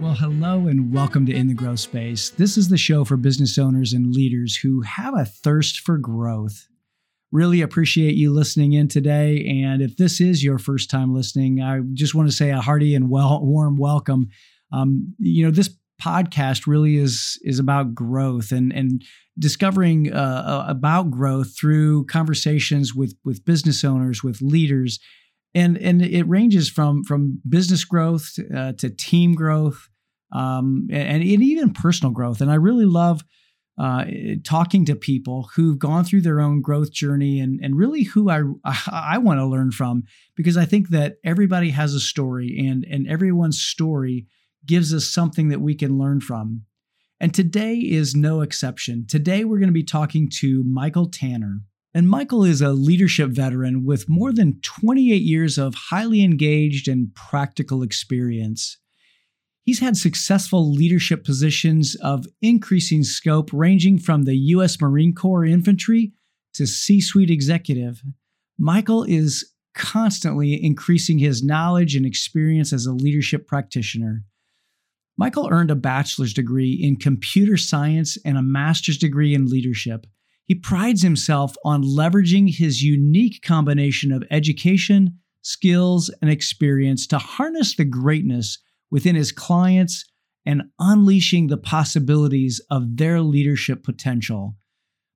Well, hello and welcome to In the Growth Space. This is the show for business owners and leaders who have a thirst for growth. Really appreciate you listening in today. And if this is your first time listening, I just want to say a hearty and well, warm welcome. Um, you know, this podcast really is is about growth and and discovering uh, about growth through conversations with with business owners, with leaders, and and it ranges from from business growth uh, to team growth um, and, and even personal growth. And I really love uh, talking to people who've gone through their own growth journey and, and really who I, I want to learn from because I think that everybody has a story and, and everyone's story gives us something that we can learn from. And today is no exception. Today we're going to be talking to Michael Tanner. And Michael is a leadership veteran with more than 28 years of highly engaged and practical experience. He's had successful leadership positions of increasing scope, ranging from the U.S. Marine Corps infantry to C suite executive. Michael is constantly increasing his knowledge and experience as a leadership practitioner. Michael earned a bachelor's degree in computer science and a master's degree in leadership. He prides himself on leveraging his unique combination of education, skills, and experience to harness the greatness within his clients and unleashing the possibilities of their leadership potential.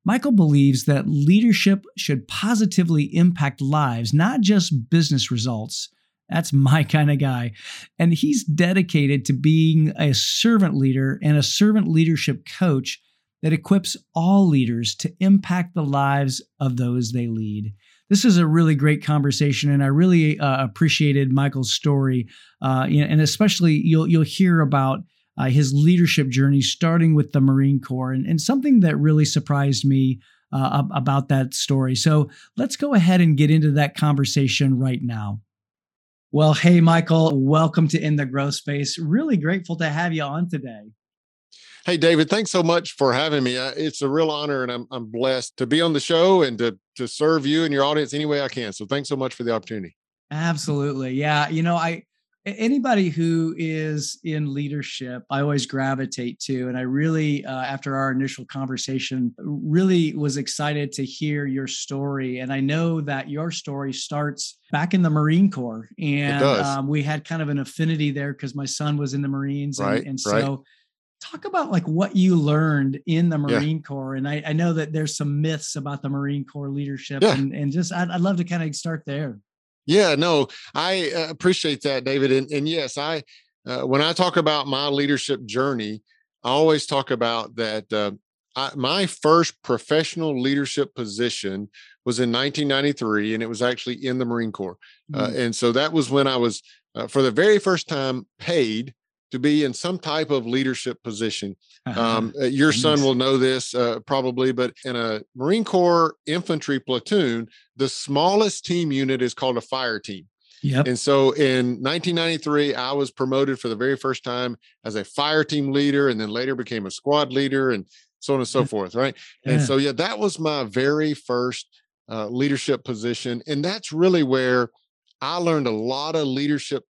Michael believes that leadership should positively impact lives, not just business results. That's my kind of guy. And he's dedicated to being a servant leader and a servant leadership coach that equips all leaders to impact the lives of those they lead this is a really great conversation, and I really uh, appreciated Michael's story, uh, and especially you'll you'll hear about uh, his leadership journey, starting with the Marine Corps, and, and something that really surprised me uh, about that story. So let's go ahead and get into that conversation right now. Well, hey, Michael, welcome to In the Growth Space. Really grateful to have you on today. Hey, David, thanks so much for having me. Uh, it's a real honor, and I'm I'm blessed to be on the show and to to serve you and your audience any way I can. So, thanks so much for the opportunity. Absolutely, yeah. You know, I anybody who is in leadership, I always gravitate to, and I really, uh, after our initial conversation, really was excited to hear your story. And I know that your story starts back in the Marine Corps, and um, we had kind of an affinity there because my son was in the Marines, right, and, and so. Right talk about like what you learned in the Marine yeah. Corps. And I, I, know that there's some myths about the Marine Corps leadership yeah. and, and just, I'd, I'd love to kind of start there. Yeah, no, I uh, appreciate that, David. And, and yes, I, uh, when I talk about my leadership journey, I always talk about that. Uh, I, my first professional leadership position was in 1993, and it was actually in the Marine Corps. Uh, mm-hmm. and so that was when I was, uh, for the very first time, paid to be in some type of leadership position. Uh-huh. Um, uh, your son will know this uh, probably, but in a Marine Corps infantry platoon, the smallest team unit is called a fire team. Yep. And so in 1993, I was promoted for the very first time as a fire team leader and then later became a squad leader and so on and so forth. Right. Yeah. And so, yeah, that was my very first uh, leadership position. And that's really where I learned a lot of leadership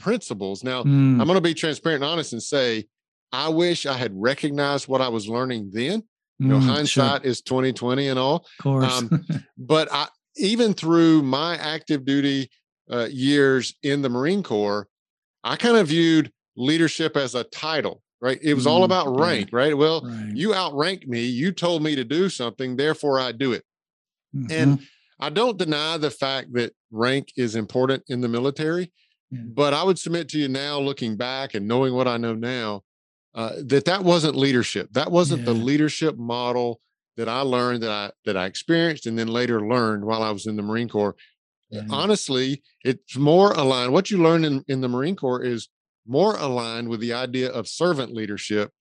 principles. Now, mm. I'm going to be transparent and honest and say, I wish I had recognized what I was learning then. You know, mm, hindsight sure. is 2020 and all. Of course. um, but I, even through my active duty uh, years in the Marine Corps, I kind of viewed leadership as a title, right? It was mm, all about rank, right? Well, right. you outrank me, you told me to do something, therefore I do it. Mm-hmm. And I don't deny the fact that rank is important in the military. Mm. But I would submit to you now, looking back and knowing what I know now, uh, that that wasn't leadership. That wasn't yeah. the leadership model that I learned that I that I experienced and then later learned while I was in the Marine Corps. Yeah. Honestly, it's more aligned. What you learn in, in the Marine Corps is more aligned with the idea of servant leadership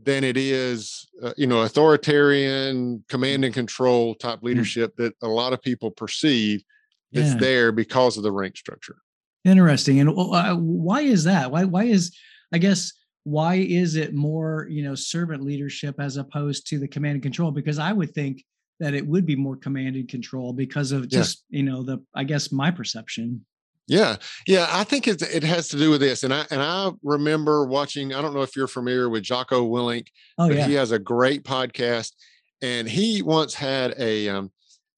than it is, uh, you know, authoritarian command and mm. control type mm. leadership that a lot of people perceive that's yeah. there because of the rank structure. Interesting. And uh, why is that? Why why is I guess why is it more you know servant leadership as opposed to the command and control? Because I would think that it would be more command and control because of just yeah. you know the I guess my perception. Yeah, yeah, I think it it has to do with this, and I and I remember watching. I don't know if you're familiar with Jocko Willink. Oh yeah, he has a great podcast, and he once had a um,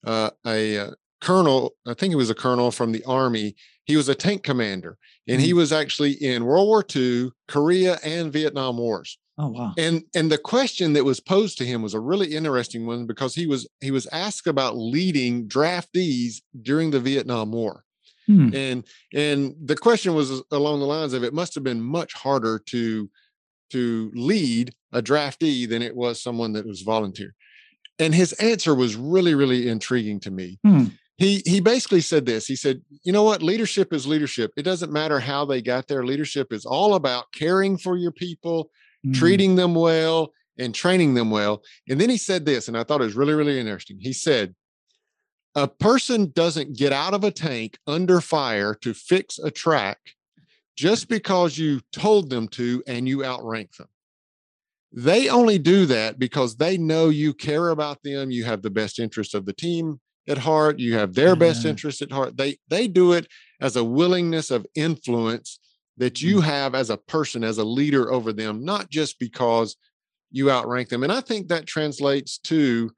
uh, a uh, colonel. I think he was a colonel from the army. He was a tank commander, and he was actually in World War II, Korea, and Vietnam Wars. Oh wow. And and the question that was posed to him was a really interesting one because he was he was asked about leading draftees during the Vietnam War. Hmm. And and the question was along the lines of it must have been much harder to to lead a draftee than it was someone that was volunteer. And his answer was really really intriguing to me. Hmm. He he basically said this. He said, "You know what? Leadership is leadership. It doesn't matter how they got there. Leadership is all about caring for your people, mm. treating them well and training them well. And then he said this, and I thought it was really, really interesting. He said, A person doesn't get out of a tank under fire to fix a track just because you told them to and you outrank them. They only do that because they know you care about them. You have the best interest of the team at heart. You have their best interest at heart. They they do it as a willingness of influence that you mm. have as a person, as a leader over them, not just because you outrank them. And I think that translates to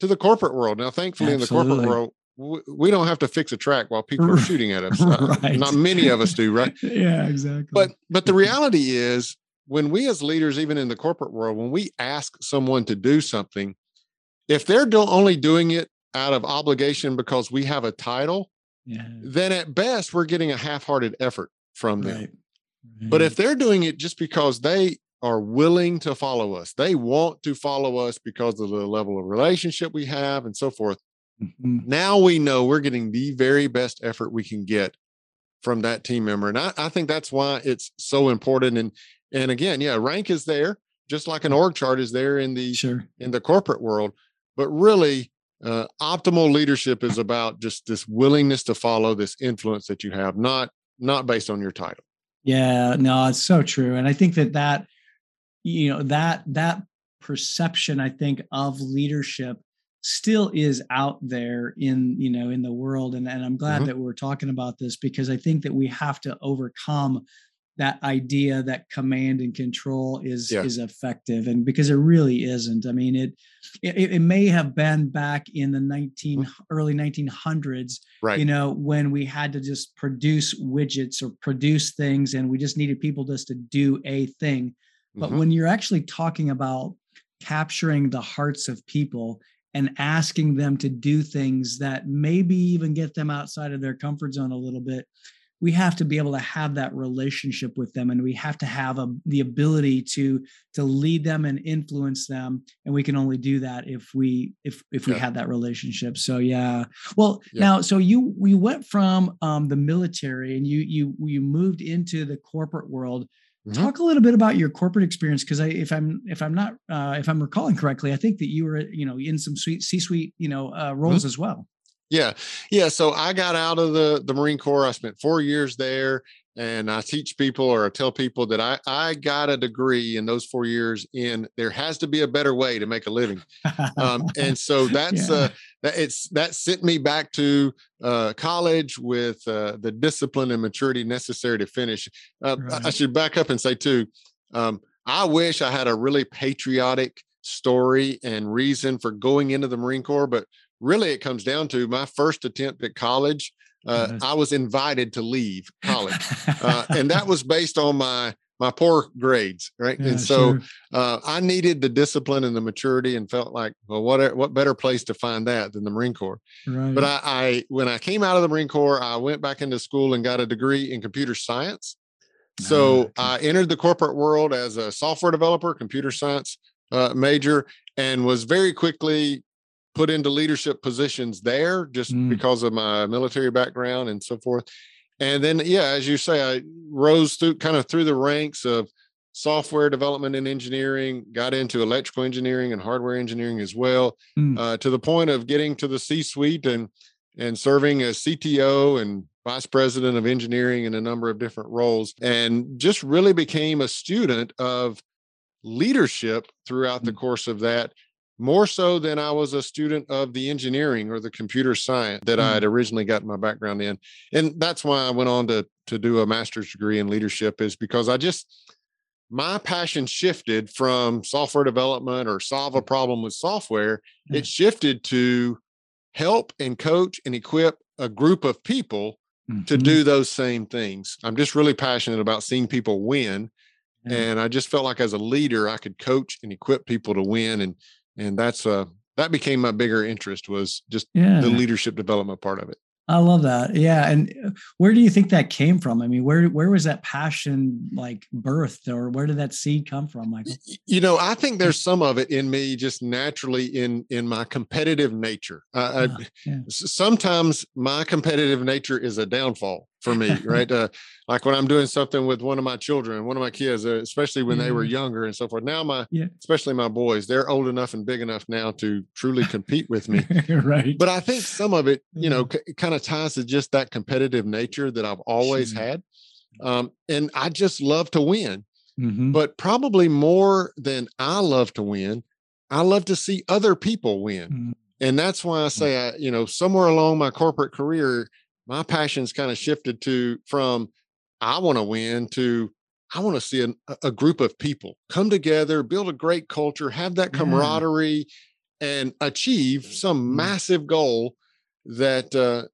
to the corporate world. Now, thankfully, Absolutely. in the corporate world, we don't have to fix a track while people are shooting at us. Right. Not many of us do, right? yeah, exactly. But but the reality is when we as leaders, even in the corporate world, when we ask someone to do something, if they're do- only doing it out of obligation because we have a title, yeah. then at best we're getting a half-hearted effort from them. Right. But if they're doing it just because they are willing to follow us, they want to follow us because of the level of relationship we have and so forth. Mm-hmm. Now we know we're getting the very best effort we can get from that team member. And I, I think that's why it's so important. And and again, yeah, rank is there, just like an org chart is there in the sure. in the corporate world. But really, uh, optimal leadership is about just this willingness to follow this influence that you have, not not based on your title. Yeah, no, it's so true. And I think that that, you know, that, that perception, I think, of leadership still is out there in you know in the world and, and i'm glad mm-hmm. that we're talking about this because i think that we have to overcome that idea that command and control is yeah. is effective and because it really isn't i mean it, it it, may have been back in the 19 mm-hmm. early 1900s right you know when we had to just produce widgets or produce things and we just needed people just to do a thing but mm-hmm. when you're actually talking about capturing the hearts of people and asking them to do things that maybe even get them outside of their comfort zone a little bit we have to be able to have that relationship with them and we have to have a, the ability to to lead them and influence them and we can only do that if we if if we yeah. have that relationship so yeah well yeah. now so you we went from um, the military and you you you moved into the corporate world Mm-hmm. Talk a little bit about your corporate experience, because I, if I'm if I'm not uh, if I'm recalling correctly, I think that you were you know in some sweet C-suite you know uh, roles mm-hmm. as well. Yeah. Yeah. So I got out of the, the Marine Corps. I spent four years there and I teach people or I tell people that I, I got a degree in those four years in there has to be a better way to make a living. Um, and so that's yeah. uh, that it's that sent me back to uh, college with uh, the discipline and maturity necessary to finish. Uh, right. I should back up and say too, um, I wish I had a really patriotic story and reason for going into the Marine Corps, but really it comes down to my first attempt at college. Uh, I was invited to leave college, uh, and that was based on my my poor grades, right? Yeah, and so sure. uh, I needed the discipline and the maturity, and felt like, well, what what better place to find that than the Marine Corps? Right. But I, I, when I came out of the Marine Corps, I went back into school and got a degree in computer science. So ah, I entered the corporate world as a software developer, computer science uh, major, and was very quickly put into leadership positions there just mm. because of my military background and so forth. And then, yeah, as you say, I rose through kind of through the ranks of software development and engineering, got into electrical engineering and hardware engineering as well, mm. uh, to the point of getting to the C-suite and and serving as CTO and vice president of engineering in a number of different roles, and just really became a student of leadership throughout the mm. course of that more so than I was a student of the engineering or the computer science that. I had originally gotten my background in. And that's why I went on to to do a master's degree in leadership is because I just my passion shifted from software development or solve a mm. problem with software. It shifted to help and coach and equip a group of people mm-hmm. to do those same things. I'm just really passionate about seeing people win. And I just felt like as a leader, I could coach and equip people to win. And and that's uh that became my bigger interest was just yeah. the leadership development part of it. I love that. Yeah. And uh, where do you think that came from? I mean, where where was that passion like birthed or where did that seed come from, Michael? You know, I think there's some of it in me just naturally in in my competitive nature. Uh, oh, yeah. sometimes my competitive nature is a downfall for me, right? Uh, like when I'm doing something with one of my children, one of my kids, uh, especially when yeah. they were younger and so forth. Now my, yeah. especially my boys, they're old enough and big enough now to truly compete with me. right. But I think some of it, you know, c- kind of ties to just that competitive nature that I've always had. Um, and I just love to win. Mm-hmm. But probably more than I love to win, I love to see other people win. Mm-hmm. And that's why I say, I, you know, somewhere along my corporate career, my passions kind of shifted to from I want to win to I want to see an, a group of people come together, build a great culture, have that camaraderie, yeah. and achieve some mm. massive goal that uh,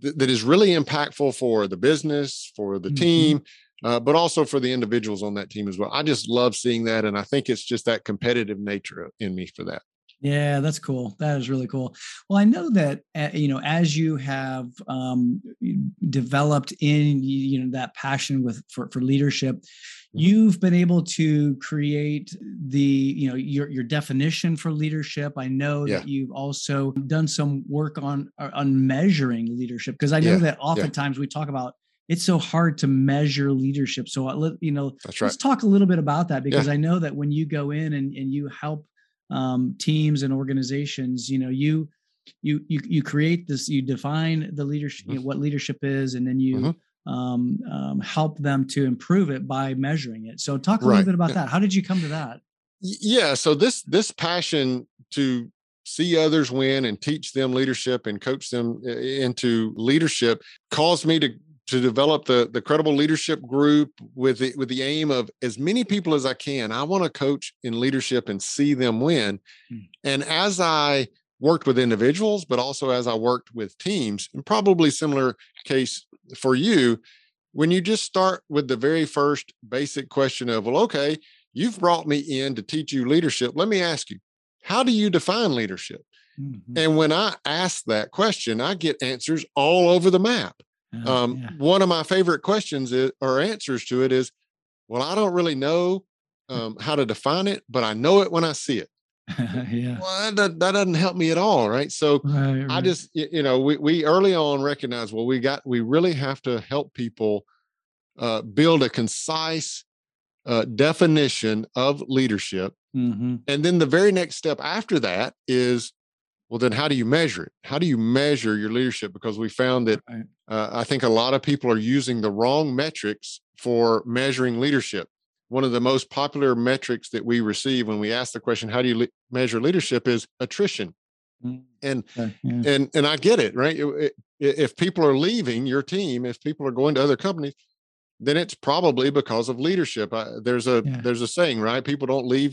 th- that is really impactful for the business, for the mm-hmm. team, uh, but also for the individuals on that team as well. I just love seeing that, and I think it's just that competitive nature in me for that. Yeah, that's cool. That is really cool. Well, I know that uh, you know as you have um, developed in you know that passion with for, for leadership, mm-hmm. you've been able to create the you know your your definition for leadership. I know yeah. that you've also done some work on uh, on measuring leadership because I know yeah. that oftentimes yeah. we talk about it's so hard to measure leadership. So uh, you know, right. let's talk a little bit about that because I know that when you go in and, and you help um, teams and organizations you know you you you you create this you define the leadership you know, mm-hmm. what leadership is and then you mm-hmm. um, um, help them to improve it by measuring it so talk a right. little bit about yeah. that how did you come to that yeah so this this passion to see others win and teach them leadership and coach them into leadership caused me to to develop the the credible leadership group with the, with the aim of as many people as I can. I want to coach in leadership and see them win. Mm. And as I worked with individuals, but also as I worked with teams, and probably similar case for you, when you just start with the very first basic question of, well, okay, you've brought me in to teach you leadership. Let me ask you, how do you define leadership? Mm-hmm. And when I ask that question, I get answers all over the map. Um, yeah. One of my favorite questions is, or answers to it is, well, I don't really know um, how to define it, but I know it when I see it. yeah. Well, that, that, doesn't help me at all, right? So right, right. I just, you know, we, we early on recognize, well, we got, we really have to help people uh, build a concise uh, definition of leadership. Mm-hmm. And then the very next step after that is well then how do you measure it? How do you measure your leadership? Because we found that uh, i think a lot of people are using the wrong metrics for measuring leadership. One of the most popular metrics that we receive when we ask the question how do you le- measure leadership? is attrition. Mm. and yeah. and and i get it right? If people are leaving your team if people are going to other companies then it's probably because of leadership. I, there's a yeah. there's a saying right? People don't leave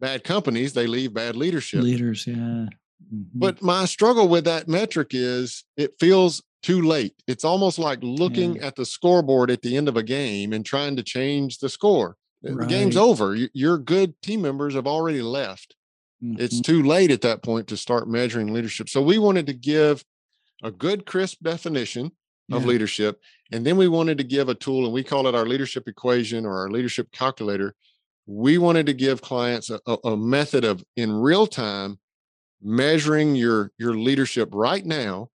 bad companies they leave bad leadership. Leaders yeah Mm-hmm. But my struggle with that metric is it feels too late. It's almost like looking yeah. at the scoreboard at the end of a game and trying to change the score. Right. The game's over. Your good team members have already left. Mm-hmm. It's too late at that point to start measuring leadership. So we wanted to give a good, crisp definition of yeah. leadership. And then we wanted to give a tool, and we call it our leadership equation or our leadership calculator. We wanted to give clients a, a method of in real time measuring your your leadership right now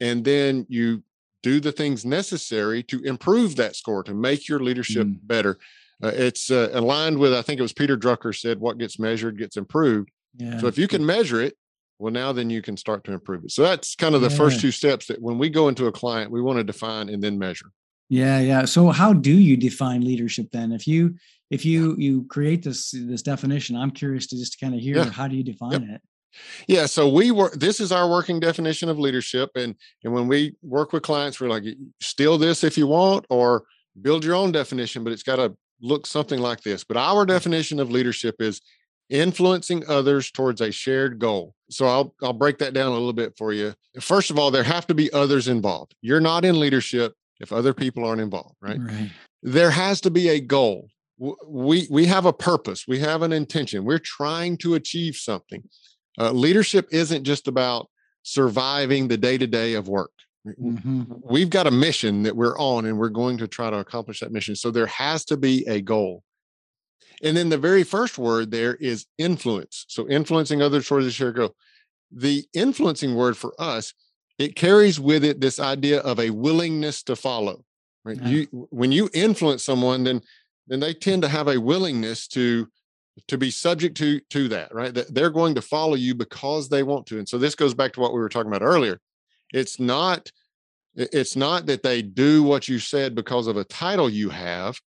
and then you do the things necessary to improve that score to make your leadership mm. better uh, it's uh, aligned with i think it was peter drucker said what gets measured gets improved yeah. so if you can measure it well now then you can start to improve it so that's kind of the yeah. first two steps that when we go into a client we want to define and then measure yeah yeah so how do you define leadership then if you if you you create this this definition, I'm curious to just kind of hear yeah. how do you define yep. it. Yeah, so we were. This is our working definition of leadership, and and when we work with clients, we're like, steal this if you want, or build your own definition, but it's got to look something like this. But our mm. definition of leadership is influencing others towards a shared goal. So I'll I'll break that down a little bit for you. First of all, there have to be others involved. You're not in leadership if other people aren't involved, right? right. There has to be a goal. We we have a purpose. We have an intention. We're trying to achieve something. Uh, leadership isn't just about surviving the day to day of work. Mm-hmm. We've got a mission that we're on, and we're going to try to accomplish that mission. So there has to be a goal. And then the very first word there is influence. So influencing others towards the shared goal. The influencing word for us, it carries with it this idea of a willingness to follow. Right? Yeah. You when you influence someone, then then they tend to have a willingness to to be subject to to that right? That they're going to follow you because they want to. And so this goes back to what we were talking about earlier. It's not it's not that they do what you said because of a title you have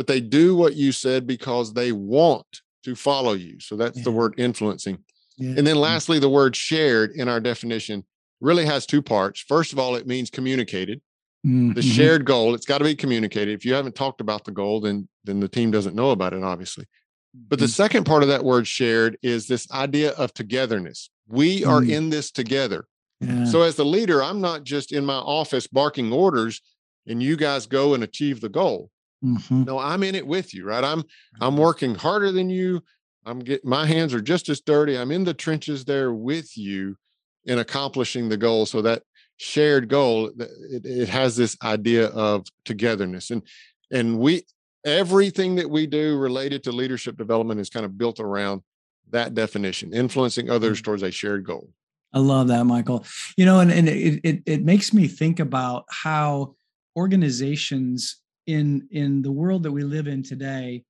but they do what you said because they want to follow you. So that's yeah. the word influencing. Yeah. and then lastly the word shared in our definition really has two parts. First of all it means communicated mm-hmm. the shared goal. It's got to be communicated. If you haven't talked about the goal then then the team doesn't know about it obviously but the mm. second part of that word shared is this idea of togetherness. We are mm. in this together. Yeah. So as the leader, I'm not just in my office barking orders and you guys go and achieve the goal. Mm-hmm. No, I'm in it with you, right? I'm I'm working harder than you. I'm getting my hands are just as dirty. I'm in the trenches there with you in accomplishing the goal. So that shared goal, it, it has this idea of togetherness. And and we everything that we do related to leadership development is kind of built around that definition influencing others mm. towards a shared goal i love that michael you know and, and it, it, it makes me think about how organizations in in the world that we live in today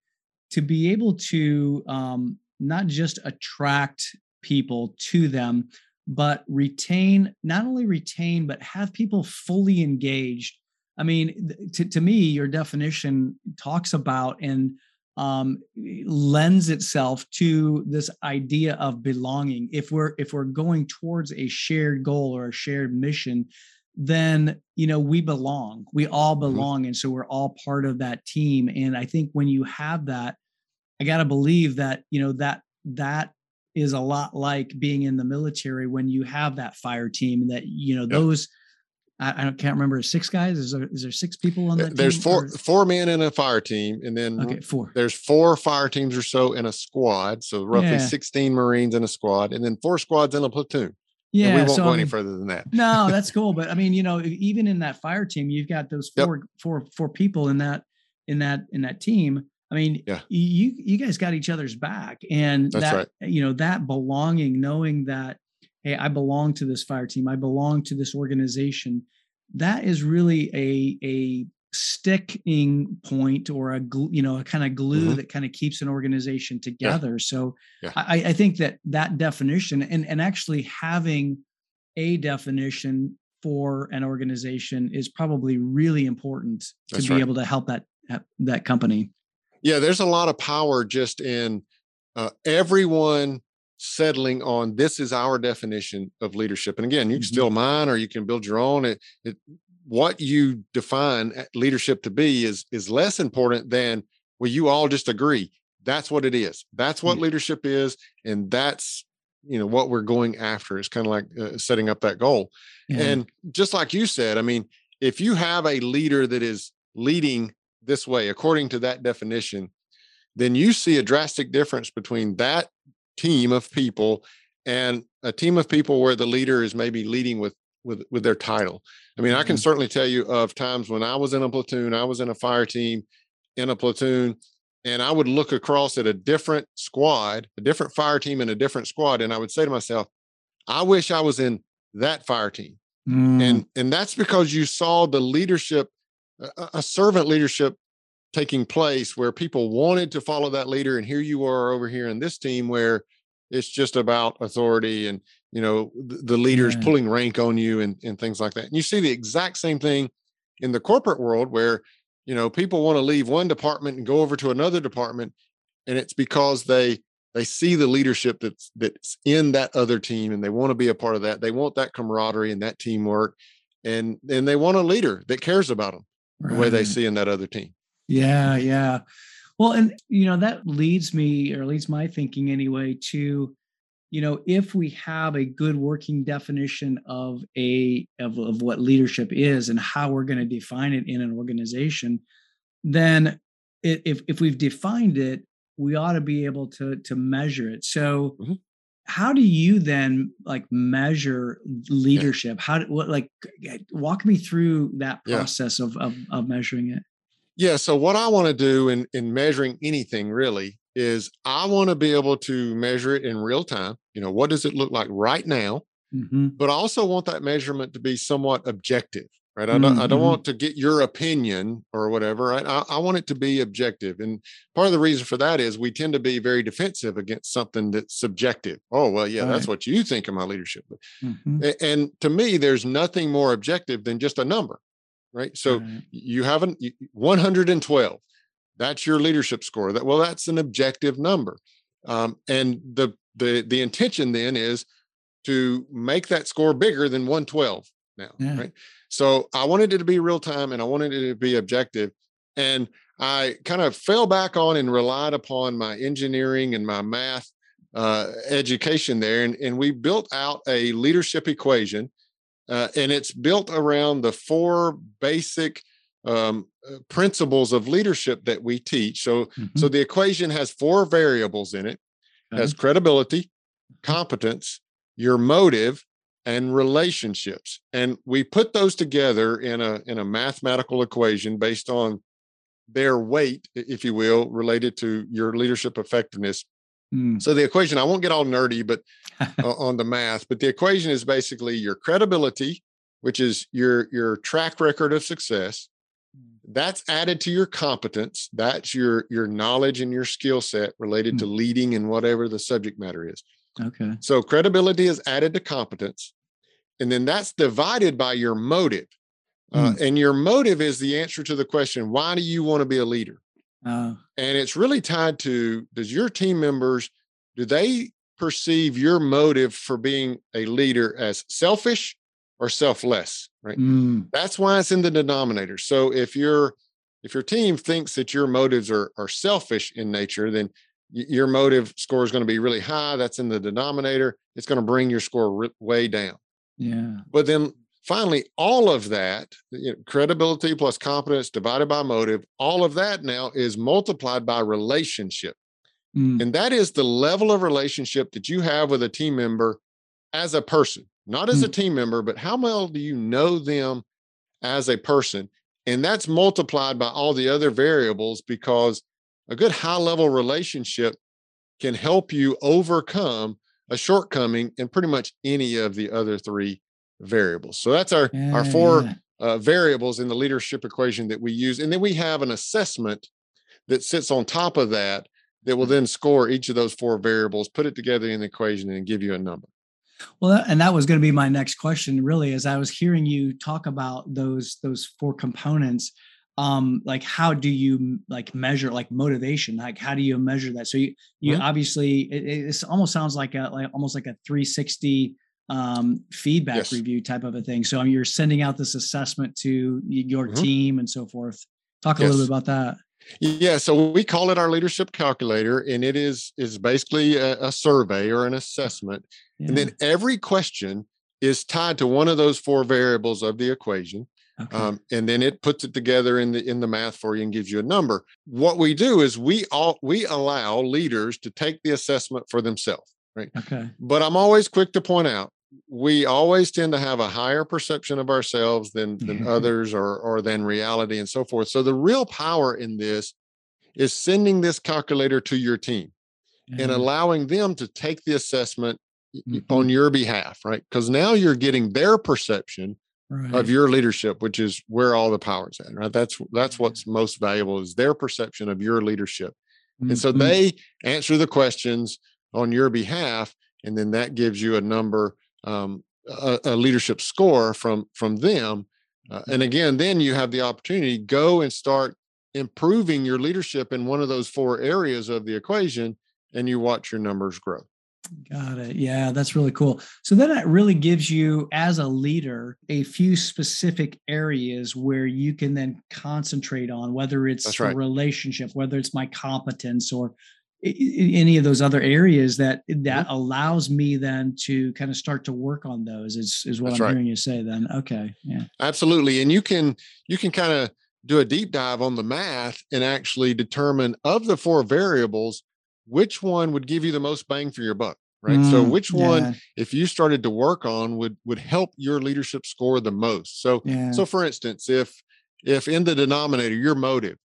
to be able to um, not just attract people to them but retain not only retain but have people fully engaged I mean, to, to me, your definition talks about and um, lends itself to this idea of belonging. If we're if we're going towards a shared goal or a shared mission, then you know we belong. We all mm-hmm. belong, and so we're all part of that team. And I think when you have that, I got to believe that you know that that is a lot like being in the military when you have that fire team and that you know yep. those I, I can't remember six guys. Is there is there six people on that? There's team, four or? four men in a fire team, and then okay, four. There's four fire teams or so in a squad, so roughly yeah. 16 Marines in a squad, and then four squads in a platoon. Yeah, and we won't so, go any further than that. no, that's cool. But I mean, you know, even in that fire team, you've got those four, yep. four, four people in that in that in that team. I mean, yeah. you you guys got each other's back, and that's that right. you know that belonging, knowing that hey, I belong to this fire team, I belong to this organization. That is really a a sticking point or a you know a kind of glue mm-hmm. that kind of keeps an organization together. Yeah. So yeah. I, I think that that definition and and actually having a definition for an organization is probably really important to That's be right. able to help that that company. Yeah, there's a lot of power just in uh, everyone settling on this is our definition of leadership. And again, you can mm-hmm. steal mine or you can build your own. It, it, what you define leadership to be is is less important than well, you all just agree that's what it is. That's what mm-hmm. leadership is, and that's you know what we're going after. It's kind of like uh, setting up that goal. Yeah. And just like you said, I mean, if you have a leader that is leading this way according to that definition, then you see a drastic difference between that team of people and a team of people where the leader is maybe leading with with with their title. I mean, mm-hmm. I can mm-hmm. certainly tell you of times when I was in a platoon, I was in a fire team in a platoon and I would look across at a different squad, a different fire team and a different squad and I would say to myself, I wish I was in that fire team. Mm. And and that's because you saw the leadership a, a servant leadership taking place where people wanted to follow that leader and here you are over here in this team where it's just about authority and you know the, the leaders yeah. pulling rank on you and, and things like that and you see the exact same thing in the corporate world where you know people want to leave one department and go over to another department and it's because they they see the leadership that's that's in that other team and they want to be a part of that they want that camaraderie and that teamwork and and they want a leader that cares about them right. the way they see in that other team yeah yeah. Well and you know that leads me or leads my thinking anyway to you know if we have a good working definition of a of, of what leadership is and how we're going to define it in an organization then if if we've defined it we ought to be able to to measure it. So mm-hmm. how do you then like measure leadership? How do what like walk me through that process yeah. of, of of measuring it yeah so what i want to do in in measuring anything really is I want to be able to measure it in real time. You know, what does it look like right now? Mm-hmm. But I also want that measurement to be somewhat objective, right? I don't, mm-hmm. I don't mm-hmm. want to get your opinion or whatever, right? I, I, want it to be objective. And part of the reason for that is we tend to be very defensive against something that's subjective. Oh, well, yeah, right. that's what you think of my leadership. Mm-hmm. And to me, there's nothing more objective than just a number, right? So right. you have an 112 that's your leadership score. That well, that's an objective number, um, and the the the intention then is to make that score bigger than 112 now, yeah. right? So I wanted it to be real time and I wanted it to be objective, and I kind of fell back on and relied upon my engineering and my math uh, education there, and and we built out a leadership equation, uh, and it's built around the four basic um, uh, principles of leadership that we teach. So, mm-hmm. so the equation has four variables in it: okay. has credibility, mm-hmm. competence, your motive, and relationships. And we put those together in a in a mathematical equation based on their weight, if you will, related to your leadership effectiveness. Mm. So the equation, I won't get all nerdy, but uh, on the math, but the equation is basically your credibility, which is your your track record of success, that's added to your competence. That's your your knowledge and your skill set related mm-hmm. to leading and whatever the subject matter is. Okay. So credibility is added to competence and then that's divided by your motive. Mm. uh, and your motive is the answer to the question why do you want to be a leader uh, and it's really tied to does your team members do they perceive your motive for being a leader as selfish or selfless, right? Mm. That's why it's in the denominator. So if your if your team thinks that your motives are are selfish in nature, then your motive score is going to be really high. That's in the denominator. It's going to bring your score re- way down. Yeah. But then finally, all of that you know, credibility plus competence divided by motive, all of that now is multiplied by relationship. Mm. And that is the level of relationship that you have with a team member as a person not as a mm. team member, but how well do you know them as a person? And that's multiplied by all the other variables because a good high level relationship can help you overcome a shortcoming in pretty much any of the other three variables. So that's our yeah, our four yeah. uh, variables in the leadership equation that we use, and then we have an assessment that sits on top of that that will mm. then score each of those four variables, put it together in the equation, and give you a number. Well, and that was going to be my next question, really, as I was hearing you talk about those those four components. Um, like how do you like measure like motivation? Like how do you measure that? So you you mm-hmm. obviously it, it almost sounds like a like almost like a 360 um, feedback yes. review type of a thing. So you're sending out this assessment to your mm-hmm. team and so forth. Talk a yes. little bit about that. Yeah, so we call it our leadership calculator, and it is is basically a, a survey or an assessment, yeah. and then every question is tied to one of those four variables of the equation. Okay. Um, and then it puts it together in the in the math for you and gives you a number. What we do is we all we allow leaders to take the assessment for themselves, right? Okay. But I'm always quick to point out we always tend to have a higher perception of ourselves than than mm-hmm. others or or than reality and so forth so the real power in this is sending this calculator to your team mm-hmm. and allowing them to take the assessment mm-hmm. on your behalf right because now you're getting their perception right. of your leadership which is where all the power is at right that's that's what's most valuable is their perception of your leadership and so mm-hmm. they answer the questions on your behalf and then that gives you a number um, a, a, leadership score from from them. Uh, and again, then you have the opportunity go and start improving your leadership in one of those four areas of the equation and you watch your numbers grow. Got it. Yeah, that's really cool. So then that really gives you, as a leader, a few specific areas where you can then concentrate on, whether it's right. relationship, whether it's my competence, or any of those other areas that that mm-hmm. allows me then to kind of start to work on those. Is is what That's I'm right. hearing you say. Then, okay, yeah, absolutely. And you can you can kind of do a deep dive on the math and actually determine of the four variables which one would give you the most bang for your buck right mm, so which one yeah. if you started to work on would would help your leadership score the most so yeah. so for instance if if in the denominator your motive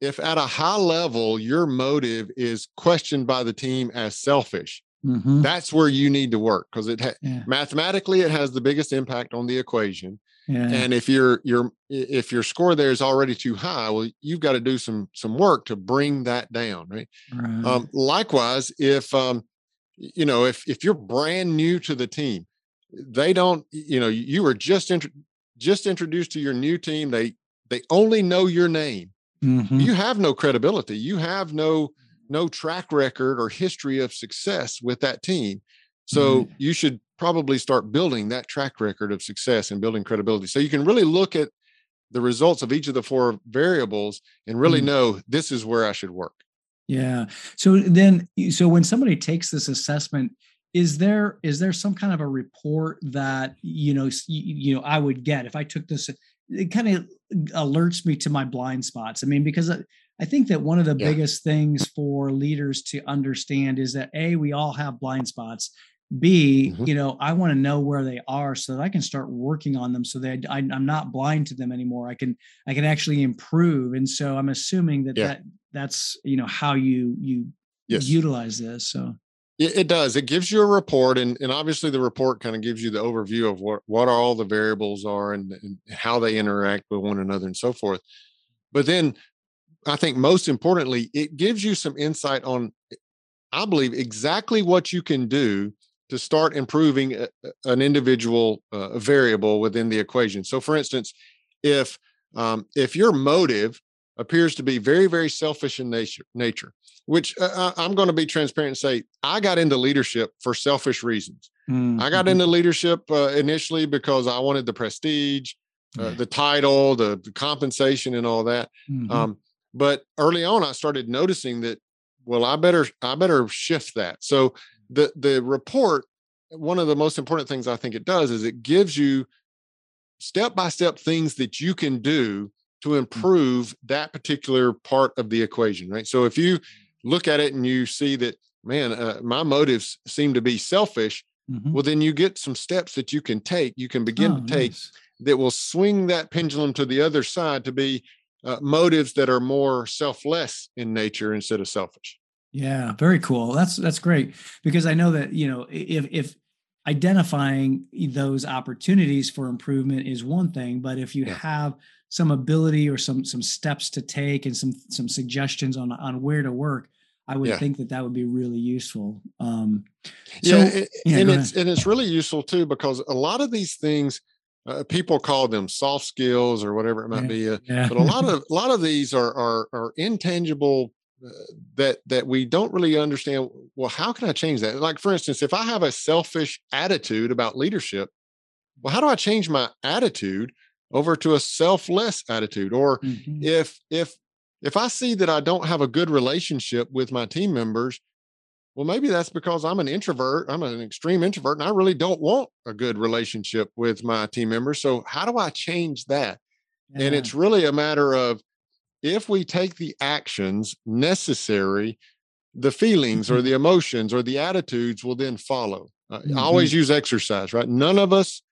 if at a high level your motive is questioned by the team as selfish mm-hmm. that's where you need to work because it ha- yeah. mathematically it has the biggest impact on the equation yeah. And if your your if your score there is already too high, well, you've got to do some some work to bring that down, right? right. Um, likewise, if um, you know if if you're brand new to the team, they don't, you know, you were just int- just introduced to your new team. They they only know your name. Mm-hmm. You have no credibility. You have no no track record or history of success with that team. So mm-hmm. you should probably start building that track record of success and building credibility. So you can really look at the results of each of the four variables and really mm. know this is where I should work. Yeah. So then so when somebody takes this assessment is there is there some kind of a report that you know you, you know I would get if I took this it kind of alerts me to my blind spots. I mean because I, I think that one of the yeah. biggest things for leaders to understand is that a we all have blind spots b mm-hmm. you know i want to know where they are so that i can start working on them so that I, am not blind to them anymore i can i can actually improve and so i'm assuming that yeah. that that's you know how you you yes. utilize this so it, it does it gives you a report and, and obviously the report kind of gives you the overview of what what all the variables are and, and how they interact with one another and so forth but then i think most importantly it gives you some insight on i believe exactly what you can do to start improving a, an individual uh, variable within the equation. So, for instance, if um, if your motive appears to be very very selfish in nature, nature which uh, I'm going to be transparent and say I got into leadership for selfish reasons. Mm-hmm. I got into leadership uh, initially because I wanted the prestige, uh, the title, the, the, compensation, and all that. Mm-hmm. Um, but early on, I started noticing that well, I better I better shift that. So the the report one of the most important things i think it does is it gives you step by step things that you can do to mm. improve that particular part of the equation right so if you look at it and you see that man uh, my motives seem to be selfish mm-hmm. well then you get some steps that you can take you can begin oh, to take nice. that will swing that pendulum to the other side to be uh, motives that are more selfless in nature instead of selfish yeah, very cool. That's that's great because I know that you know if if identifying those opportunities for improvement is one thing, but if you yeah. have some ability or some some steps to take and some some suggestions on on where to work, I would yeah. think that that would be really useful. Um, so, yeah, yeah, and it's and it's really useful too because a lot of these things uh, people call them soft skills or whatever it might be, uh, but a lot of a lot of these are are, are intangible that that we don't really understand well how can i change that like for instance if i have a selfish attitude about leadership well how do i change my attitude over to a selfless attitude or mm-hmm. if if if i see that i don't have a good relationship with my team members well maybe that's because i'm an introvert i'm an extreme introvert and i really don't want a good relationship with my team members so how do i change that yeah. and it's really a matter of if we take the actions necessary, the feelings mm-hmm. or the emotions or the attitudes will then follow. Uh, mm-hmm. I always use exercise, right? None of us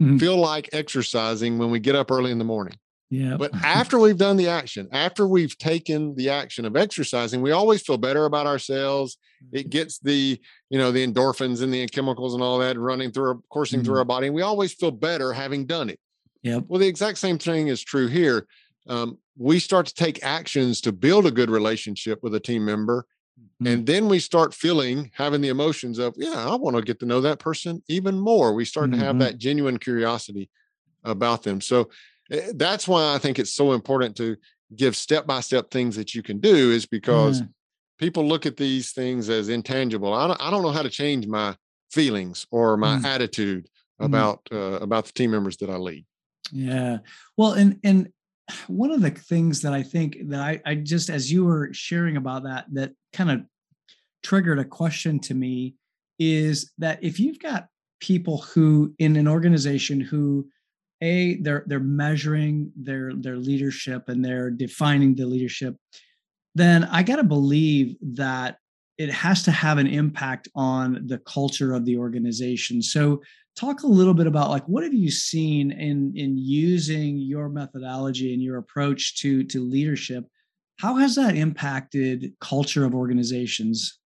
mm-hmm. feel like exercising when we get up early in the morning. Yeah. But after we've done the action, after we've taken the action of exercising, we always feel better about ourselves. It mm-hmm. gets the, you know, the endorphins and the chemicals and all that running through, coursing through mm-hmm. our body. And we always feel better having done it. Yeah. Well, the exact same thing is true here um, we start to take actions to build a good relationship with a team member. Mm-hmm. And then we start feeling, having the emotions of, yeah, I want to get to know that person even more. We start mm-hmm. to have mm-hmm. that genuine curiosity about them. So eh, that's why I think it's so important to give step by step things that you can do is because mm. people look at these things as intangible. I don't, I don't know how to change my feelings or my mm. attitude mm-hmm. about uh, about the team members that I lead. Yeah. Well, and and one of the things that I think that I, I just as you were sharing about that that kind of triggered a question to me is that if you've got people who in an organization who a they're they're measuring their their leadership and they're defining the leadership then i got to believe that it has to have an impact on the culture of the organization. So talk a little bit about like what have you seen in in using your methodology and your approach to to leadership? How has that impacted culture of organizations?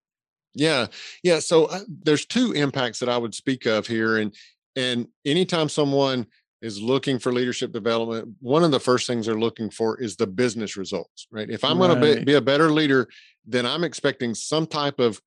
Yeah yeah so uh, there's two impacts that i would speak of here and and anytime someone is looking for leadership development one of the first things they're looking for is the business results right? If i'm right. going to be, be a better leader then i'm expecting some type of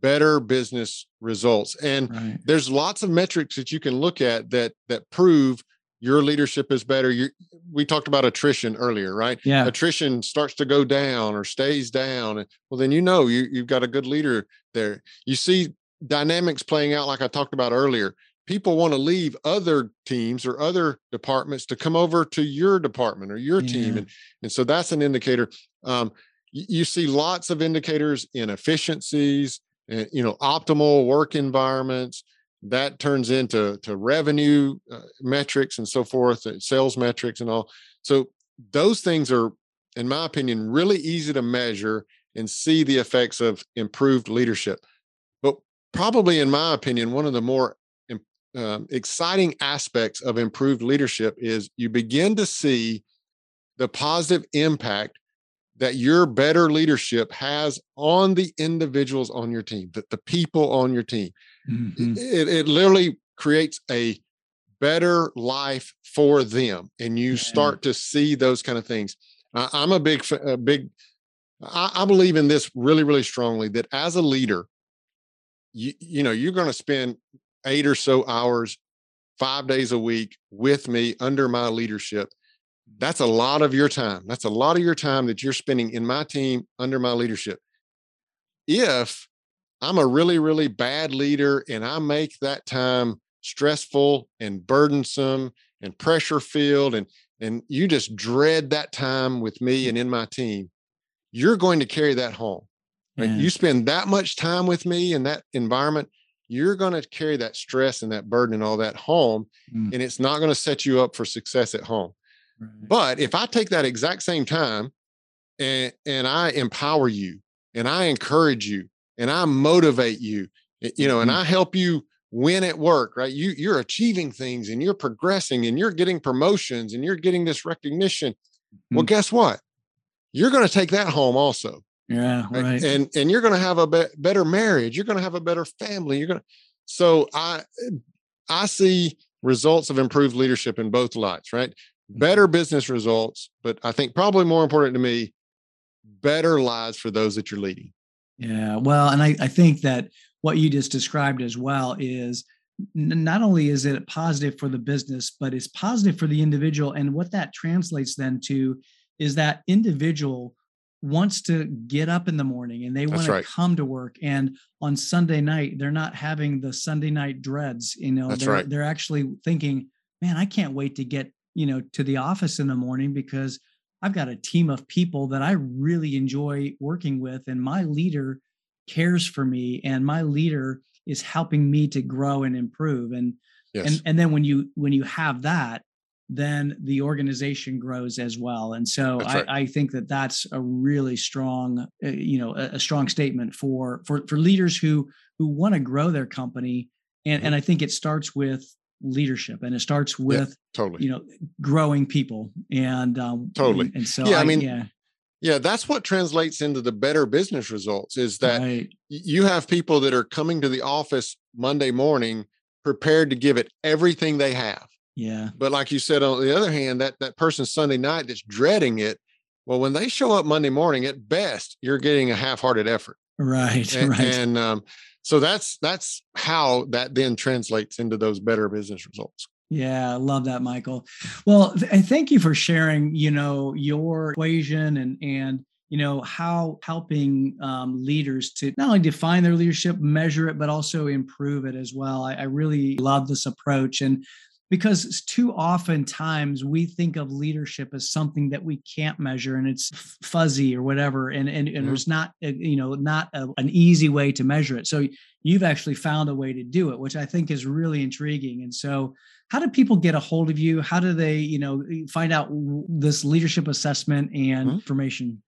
better business results. And right. there's lots of metrics that you can look at that that prove your leadership is better. You we talked about attrition earlier right? Yeah. Attrition starts to go down or stays down well then you know you, you've got a good leader there. You see dynamics playing out like i talked about earlier. People want to leave other teams or other departments to come over to your department or your yeah. team and and so that's an indicator. Um, you, you see lots of indicators in efficiencies and you know optimal work environments that turns into to revenue uh, metrics and so forth sales metrics and all. So those things are in my opinion really easy to measure and see the effects of improved leadership. But probably in my opinion one of the more um, exciting aspects of improved leadership is you begin to see the positive impact that your better leadership has on the individuals on your team, that the people on your team. Mm-hmm. It, it literally creates a better life for them, and you yeah. start to see those kind of things. I'm a big, a big. I, I believe in this really, really strongly. That as a leader, you you know you're going to spend eight or so hours, five days a week with me under my leadership that's a lot of your time. That's a lot of your time that you're spending in my team under my leadership. If I'm a really, really bad leader and I make that time stressful and burdensome and pressure filled and and you just dread that time with me and in my team, you're going to carry that home. Right? Yeah. You spend that much time with me in that environment, you're going to carry that stress and that burden and all that home, mm. and it's not going to set you up for success at home. But if I take that exact same time and and I empower you and I encourage you and I motivate you, you know, and mm-hmm. I help you win at work, right? You you're achieving things and you're progressing and you're getting promotions and you're getting this recognition. Mm-hmm. Well, guess what? You're going to take that home also. Yeah, right. And and you're going to have a be- better marriage. You're going to have a better family. You're going to. So I I see results of improved leadership in both lights, right? Better business results, but I think probably more important to me, better lives for those that you're leading. Yeah. Well, and I, I think that what you just described as well is not only is it positive for the business, but it's positive for the individual. And what that translates then to is that individual wants to get up in the morning and they want to right. come to work and on sunday night they're not having the sunday night dreads you know That's they're, right. they're actually thinking man i can't wait to get you know to the office in the morning because I've got a team of people that I really enjoy working with and my leader cares for me and my leader is helping me to grow and improve and yes. and and then when you when you have that then the organization grows as well and so I, right. I, think that that's a really strong uh, you know a, a, strong statement for for for leaders who who want to grow their company and mm-hmm. and i think it starts with leadership and it starts with yeah, totally. you know growing people and um totally. and, and so yeah I, I, mean yeah. yeah that's what translates into the better business results is that right. you have people that are coming to the office monday morning prepared to give it everything they have. Yeah. But like you said on the other hand that that person sunday night that's dreading it well when they show up monday morning at best you're getting a half-hearted effort. Right and, right. and um so that's that's how that then translates into those better business results Yeah, I love that, Michael. Well, th- thank you for sharing, you know, your equation and and you know how helping um, leaders to not only define their leadership, measure it, but also improve it as well. I, I really love this approach, and because too often times we think of leadership as something that we can't measure and it's fuzzy or whatever and and, and mm-hmm. there's not a, you know not a, an easy way to measure it. So you've actually found a way to do it which i think is really intriguing. And so how do people get a hold of you? How do they you know find out this leadership assessment and mm-hmm. information?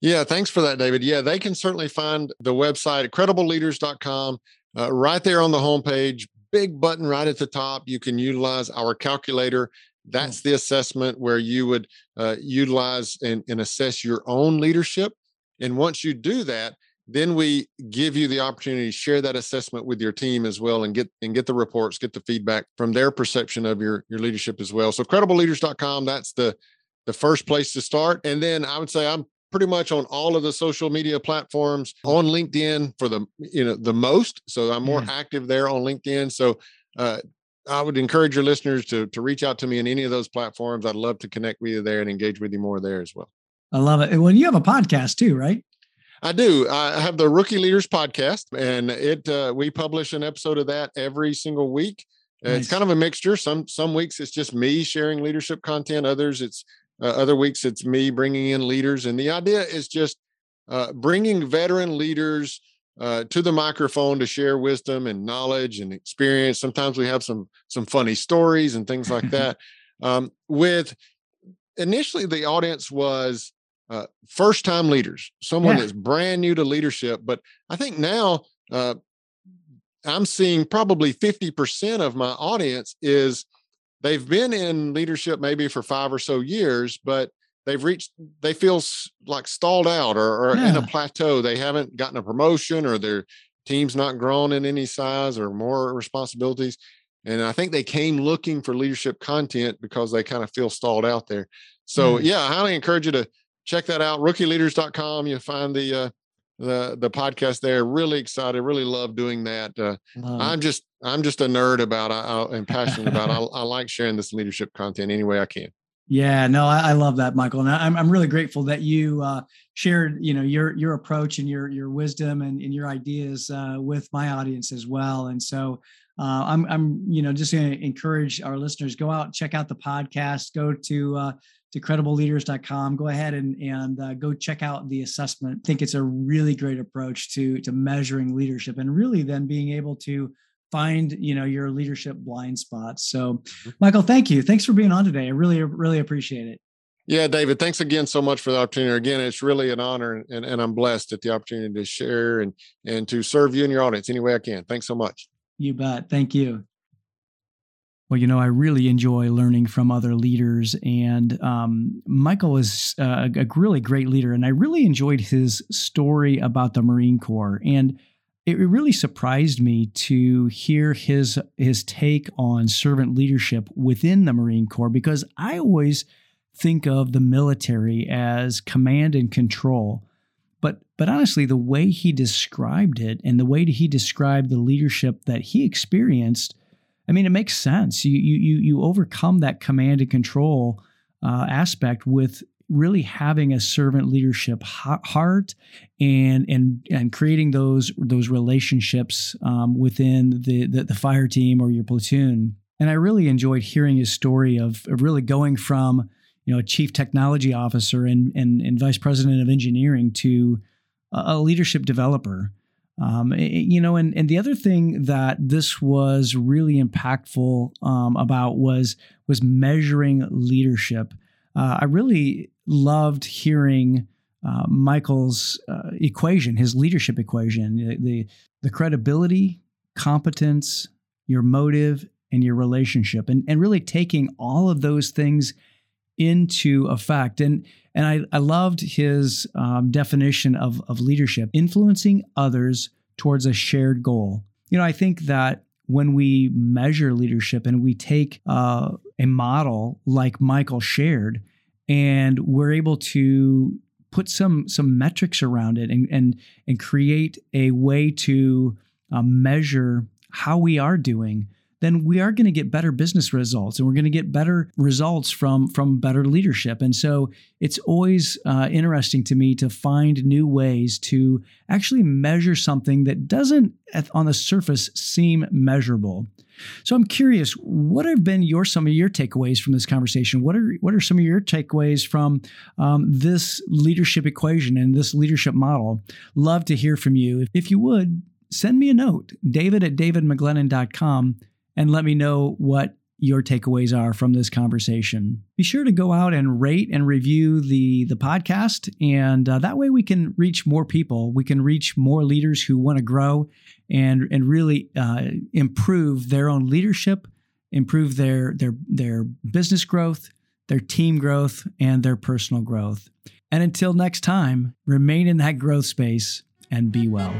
Yeah thanks for that david. Yeah they can certainly find the website credibleleaders.com uh, right there on the homepage big button right at the top. You can utilize our calculator. That's the assessment where you would uh, utilize and, and assess your own leadership. And once you do that, then we give you the opportunity to share that assessment with your team as well and get and get the reports get the feedback from their perception of your your leadership as well so credibleleaders.com that's the the first place to start and then i would say i'm pretty much on all of the social media platforms on LinkedIn for the you know the most. So I'm more yeah. active there on LinkedIn. So uh, I would encourage your listeners to to reach out to me in any of those platforms. I'd love to connect with you there and engage with you more there as well. I love it. Well, you have a podcast too, right? I do. I have the Rookie Leaders podcast, and it uh, we publish an episode of that every single week. Nice. It's kind of a mixture. Some some weeks it's just me sharing leadership content. Others it's uh, other weeks, it's me bringing in leaders. And the idea is just uh, bringing veteran leaders uh, to the microphone to share wisdom and knowledge and experience. Sometimes we have some some funny stories and things like that. Um, with initially, the audience was uh, first time leaders, someone yeah. that's brand new to leadership. But I think now uh, I'm seeing probably 50% of my audience is they've been in leadership maybe for five or so years, but they've reached they feel like stalled out or, or yeah. in a plateau. They haven't gotten a promotion or their team's not grown in any size or more responsibilities. And I think they came looking for leadership content because they kind of feel stalled out there. So mm. yeah, I highly encourage you to check that out. Rookieleaders.com. You'll find the uh, the the podcast there. Really excited. Really love doing that. Uh, I'm just I'm just a nerd about I, am passionate about. I, I like sharing this leadership content any way I can. Yeah, no, I, I, love that, Michael, and I'm I'm really grateful that you uh, shared, you know, your your approach and your your wisdom and, and your ideas uh, with my audience as well. And so uh, I'm I'm you know just going to encourage our listeners go out check out the podcast, go to uh, to credibleleaders.com. Go ahead and and uh, go check out the assessment. I think it's a really great approach to to measuring leadership and really then being able to find you know your leadership blind spots. So, mm-hmm. Michael, thank you. Thanks for being on today. I really really appreciate it. Yeah, David, thanks again so much for the opportunity. Again, it's really an honor and, and I'm blessed at the opportunity to share and and to serve you and your audience any way I can. Thanks so much. You bet. Thank you. Well, you know, I really enjoy learning from other leaders, and um, Michael is uh, a really great leader, and I really enjoyed his story about the Marine Corps, and it really surprised me to hear his his take on servant leadership within the Marine Corps because I always think of the military as command and control. But but honestly, the way he described it and the way he described the leadership that he experienced I mean, it makes sense. You you you overcome that command and control uh, aspect with really having a servant leadership heart and and and creating those those relationships um, within the, the, the fire team or your platoon. And I really enjoyed hearing his story of, of really going from you know chief technology officer and and, and vice president of engineering to a leadership developer um, you know, and, and the other thing that this was really impactful um, about was was measuring leadership. Uh, I really loved hearing uh, Michael's uh, equation, his leadership equation, the, the the credibility, competence, your motive, and your relationship, and and really taking all of those things into effect. And and I, I loved his um, definition of, of leadership, influencing others towards a shared goal. You know, I think that when we measure leadership and we take uh, a model like Michael shared, and we're able to put some some metrics around it and and and create a way to uh, measure how we are doing then we are going to get better business results and we're going to get better results from from better leadership. And so it's always uh, interesting to me to find new ways to actually measure something that doesn't on the surface seem measurable. So I'm curious, what have been your some of your takeaways from this conversation? What are what are some of your takeaways from um, this leadership equation and this leadership model? Love to hear from you. If you would, send me a note, david at davidmcglennon.com, and let me know what your takeaways are from this conversation. Be sure to go out and rate and review the the podcast, and uh, that way we can reach more people. We can reach more leaders who want to grow and and really uh, improve their own leadership, improve their their their business growth, their team growth, and their personal growth. And until next time, remain in that growth space and be well.